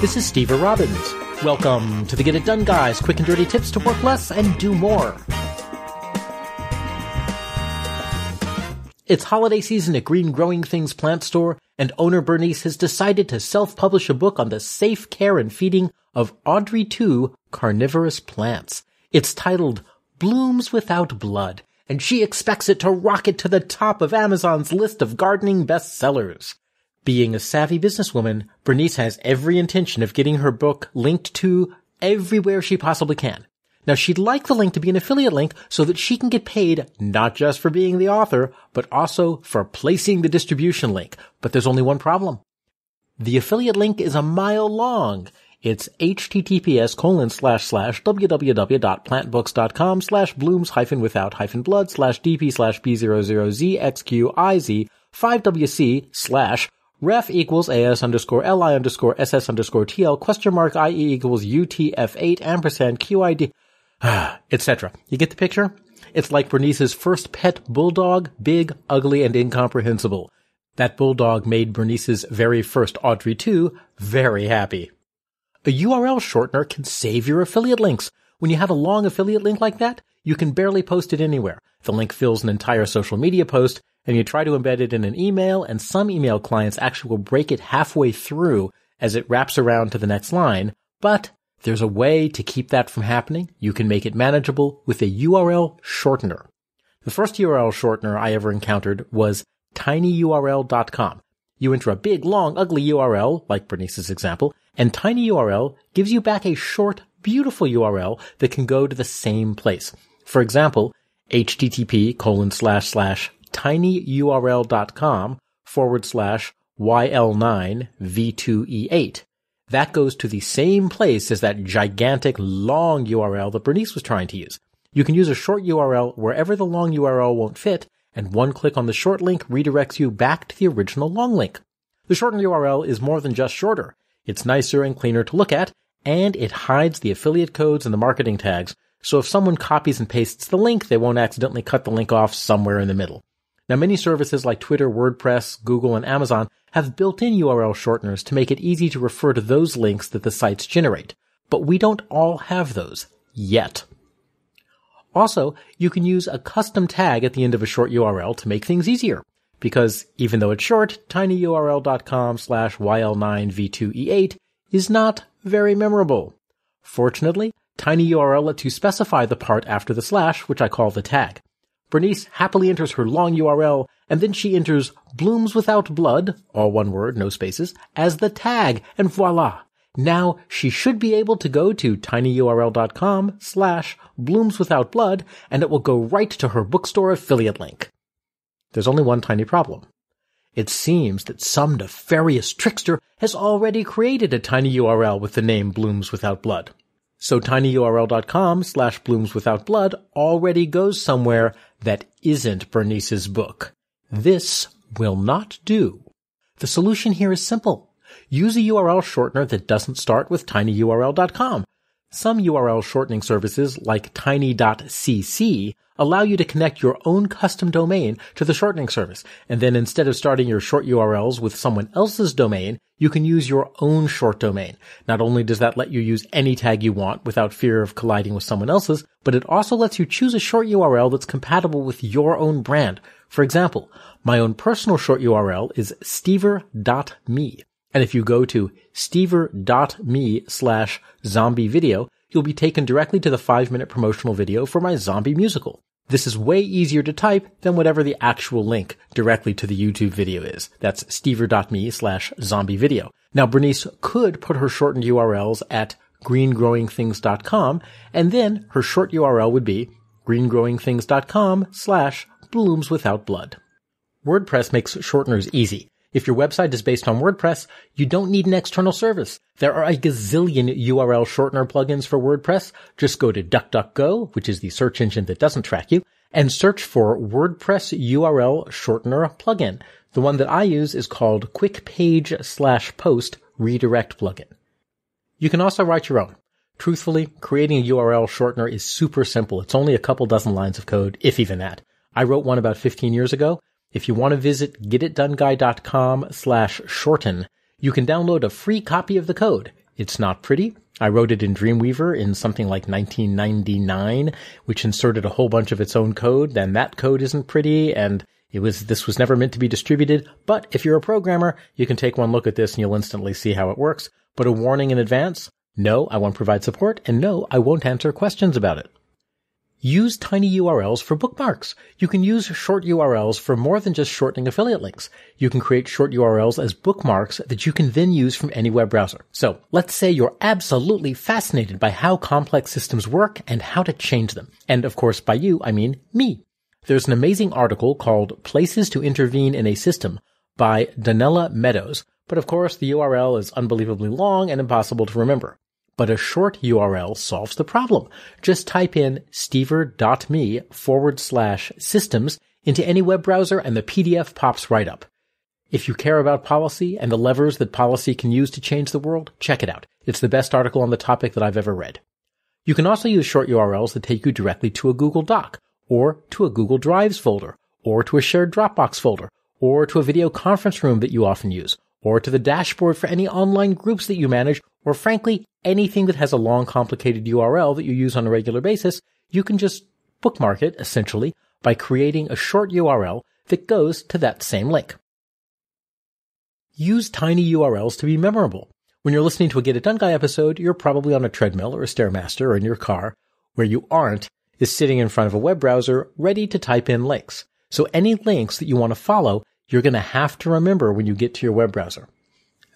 This is Steve Robbins. Welcome to the Get It Done Guys, quick and dirty tips to work less and do more. It's holiday season at Green Growing Things plant store, and owner Bernice has decided to self-publish a book on the safe care and feeding of Audrey 2 carnivorous plants. It's titled Blooms Without Blood, and she expects it to rocket to the top of Amazon's list of gardening bestsellers. Being a savvy businesswoman, Bernice has every intention of getting her book linked to everywhere she possibly can. Now she'd like the link to be an affiliate link so that she can get paid not just for being the author, but also for placing the distribution link. But there's only one problem. The affiliate link is a mile long. It's https colon slash slash www.plantbooks.com slash blooms hyphen without hyphen blood slash dp slash b00zxqiz 5wc slash ref equals as underscore li underscore ss underscore tl question mark ie equals utf8 ampersand qid, etc. You get the picture? It's like Bernice's first pet bulldog, big, ugly, and incomprehensible. That bulldog made Bernice's very first Audrey 2 very happy. A URL shortener can save your affiliate links. When you have a long affiliate link like that, you can barely post it anywhere. The link fills an entire social media post, and you try to embed it in an email, and some email clients actually will break it halfway through as it wraps around to the next line. But there's a way to keep that from happening. You can make it manageable with a URL shortener. The first URL shortener I ever encountered was tinyurl.com. You enter a big, long, ugly URL, like Bernice's example, and tinyurl gives you back a short, beautiful URL that can go to the same place. For example, http colon slash slash tinyurl.com forward slash YL9 V2E8. That goes to the same place as that gigantic long URL that Bernice was trying to use. You can use a short URL wherever the long URL won't fit, and one click on the short link redirects you back to the original long link. The shortened URL is more than just shorter. It's nicer and cleaner to look at, and it hides the affiliate codes and the marketing tags, so if someone copies and pastes the link, they won't accidentally cut the link off somewhere in the middle. Now many services like Twitter, WordPress, Google, and Amazon have built-in URL shorteners to make it easy to refer to those links that the sites generate. But we don't all have those yet. Also, you can use a custom tag at the end of a short URL to make things easier. Because even though it's short, tinyurl.com slash YL9V2E8 is not very memorable. Fortunately, tinyurl lets you specify the part after the slash, which I call the tag. Bernice happily enters her long URL, and then she enters blooms without blood, all one word, no spaces, as the tag, and voila! Now she should be able to go to tinyurl.com slash blooms without blood, and it will go right to her bookstore affiliate link. There's only one tiny problem. It seems that some nefarious trickster has already created a tiny URL with the name Blooms Without Blood. So tinyurl.com slash blooms without blood already goes somewhere that isn't Bernice's book. This will not do. The solution here is simple. Use a URL shortener that doesn't start with tinyurl.com. Some URL shortening services, like tiny.cc, allow you to connect your own custom domain to the shortening service. And then instead of starting your short URLs with someone else's domain, you can use your own short domain. Not only does that let you use any tag you want without fear of colliding with someone else's, but it also lets you choose a short URL that's compatible with your own brand. For example, my own personal short URL is stever.me. And if you go to stever.me slash zombie video, you'll be taken directly to the five minute promotional video for my zombie musical. This is way easier to type than whatever the actual link directly to the YouTube video is. That's stever.me slash zombie video. Now Bernice could put her shortened URLs at greengrowingthings.com and then her short URL would be greengrowingthings.com slash blooms without blood. WordPress makes shorteners easy. If your website is based on WordPress, you don't need an external service. There are a gazillion URL shortener plugins for WordPress. Just go to DuckDuckGo, which is the search engine that doesn't track you, and search for WordPress URL shortener plugin. The one that I use is called Quick Page slash Post Redirect plugin. You can also write your own. Truthfully, creating a URL shortener is super simple. It's only a couple dozen lines of code, if even that. I wrote one about 15 years ago, if you want to visit getitdoneguy.com slash shorten, you can download a free copy of the code. It's not pretty. I wrote it in Dreamweaver in something like 1999, which inserted a whole bunch of its own code. Then that code isn't pretty and it was, this was never meant to be distributed. But if you're a programmer, you can take one look at this and you'll instantly see how it works. But a warning in advance. No, I won't provide support and no, I won't answer questions about it. Use tiny URLs for bookmarks. You can use short URLs for more than just shortening affiliate links. You can create short URLs as bookmarks that you can then use from any web browser. So let's say you're absolutely fascinated by how complex systems work and how to change them. And of course, by you, I mean me. There's an amazing article called Places to Intervene in a System by Donella Meadows. But of course, the URL is unbelievably long and impossible to remember but a short URL solves the problem. Just type in stever.me forward slash systems into any web browser and the PDF pops right up. If you care about policy and the levers that policy can use to change the world, check it out. It's the best article on the topic that I've ever read. You can also use short URLs that take you directly to a Google Doc, or to a Google Drives folder, or to a shared Dropbox folder, or to a video conference room that you often use, or to the dashboard for any online groups that you manage, or frankly, anything that has a long complicated URL that you use on a regular basis, you can just bookmark it essentially by creating a short URL that goes to that same link. Use tiny URLs to be memorable. When you're listening to a Get It Done Guy episode, you're probably on a treadmill or a Stairmaster or in your car. Where you aren't is sitting in front of a web browser ready to type in links. So any links that you want to follow you're going to have to remember when you get to your web browser.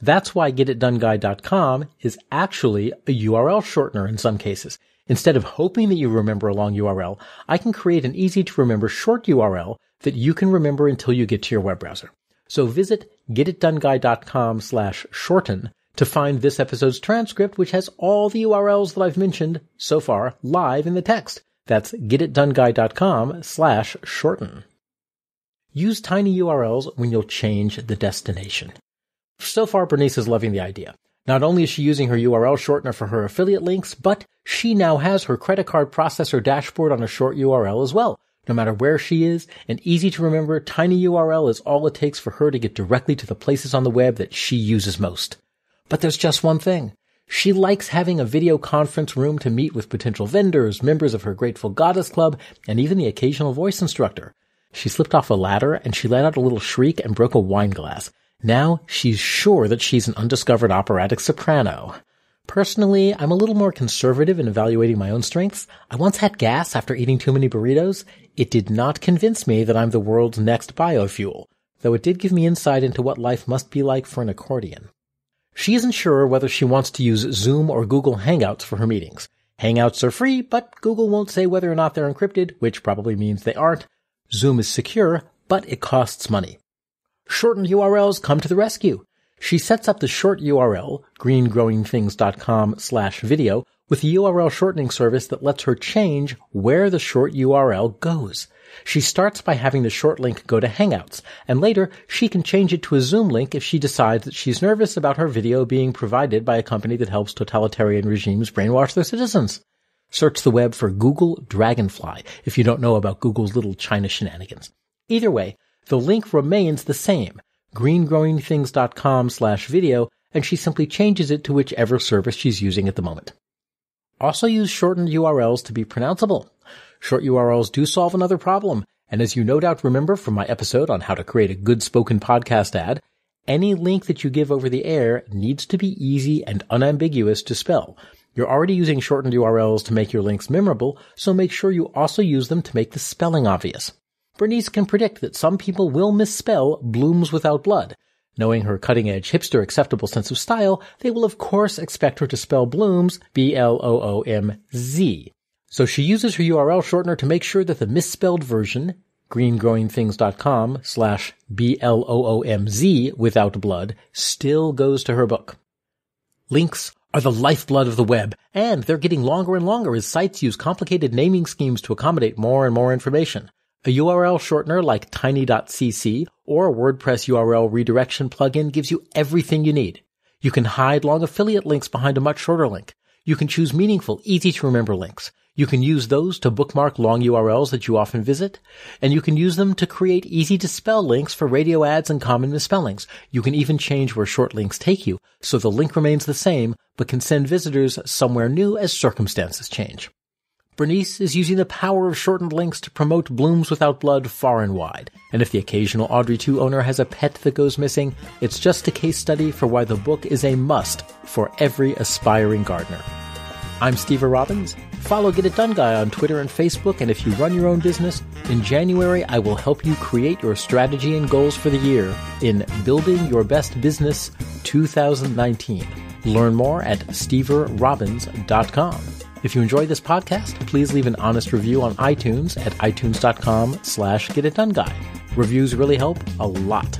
That's why getitdoneguy.com is actually a URL shortener in some cases. Instead of hoping that you remember a long URL, I can create an easy to remember short URL that you can remember until you get to your web browser. So visit getitdoneguy.com slash shorten to find this episode's transcript, which has all the URLs that I've mentioned so far live in the text. That's getitdoneguy.com slash shorten. Use tiny URLs when you'll change the destination. So far, Bernice is loving the idea. Not only is she using her URL shortener for her affiliate links, but she now has her credit card processor dashboard on a short URL as well. No matter where she is, an easy to remember tiny URL is all it takes for her to get directly to the places on the web that she uses most. But there's just one thing. She likes having a video conference room to meet with potential vendors, members of her Grateful Goddess Club, and even the occasional voice instructor. She slipped off a ladder and she let out a little shriek and broke a wine glass. Now she's sure that she's an undiscovered operatic soprano. Personally, I'm a little more conservative in evaluating my own strengths. I once had gas after eating too many burritos. It did not convince me that I'm the world's next biofuel, though it did give me insight into what life must be like for an accordion. She isn't sure whether she wants to use Zoom or Google Hangouts for her meetings. Hangouts are free, but Google won't say whether or not they're encrypted, which probably means they aren't, Zoom is secure, but it costs money. Shortened URLs come to the rescue. She sets up the short URL, greengrowingthings.com slash video, with a URL shortening service that lets her change where the short URL goes. She starts by having the short link go to Hangouts, and later she can change it to a Zoom link if she decides that she's nervous about her video being provided by a company that helps totalitarian regimes brainwash their citizens. Search the web for Google Dragonfly if you don't know about Google's little China shenanigans. Either way, the link remains the same, greengrowingthings.com slash video, and she simply changes it to whichever service she's using at the moment. Also use shortened URLs to be pronounceable. Short URLs do solve another problem, and as you no doubt remember from my episode on how to create a good spoken podcast ad, any link that you give over the air needs to be easy and unambiguous to spell. You're already using shortened URLs to make your links memorable, so make sure you also use them to make the spelling obvious. Bernice can predict that some people will misspell blooms without blood, Knowing her cutting edge hipster acceptable sense of style, they will of course expect her to spell blooms B-L-O-O-M-Z. So she uses her URL shortener to make sure that the misspelled version, greengrowingthings.com slash B-L-O-O-M-Z without blood, still goes to her book. Links are the lifeblood of the web, and they're getting longer and longer as sites use complicated naming schemes to accommodate more and more information. A URL shortener like tiny.cc or a WordPress URL redirection plugin gives you everything you need. You can hide long affiliate links behind a much shorter link. You can choose meaningful, easy to remember links. You can use those to bookmark long URLs that you often visit, and you can use them to create easy to spell links for radio ads and common misspellings. You can even change where short links take you, so the link remains the same, but can send visitors somewhere new as circumstances change. Bernice is using the power of shortened links to promote Blooms Without Blood far and wide. And if the occasional Audrey 2 owner has a pet that goes missing, it's just a case study for why the book is a must for every aspiring gardener. I'm Steve Robbins. Follow Get It Done Guy on Twitter and Facebook, and if you run your own business, in January I will help you create your strategy and goals for the year in Building Your Best Business 2019. Learn more at steverobbins.com. If you enjoy this podcast, please leave an honest review on iTunes at itunes.com slash get it done guy. Reviews really help a lot.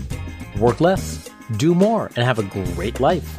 Work less, do more, and have a great life.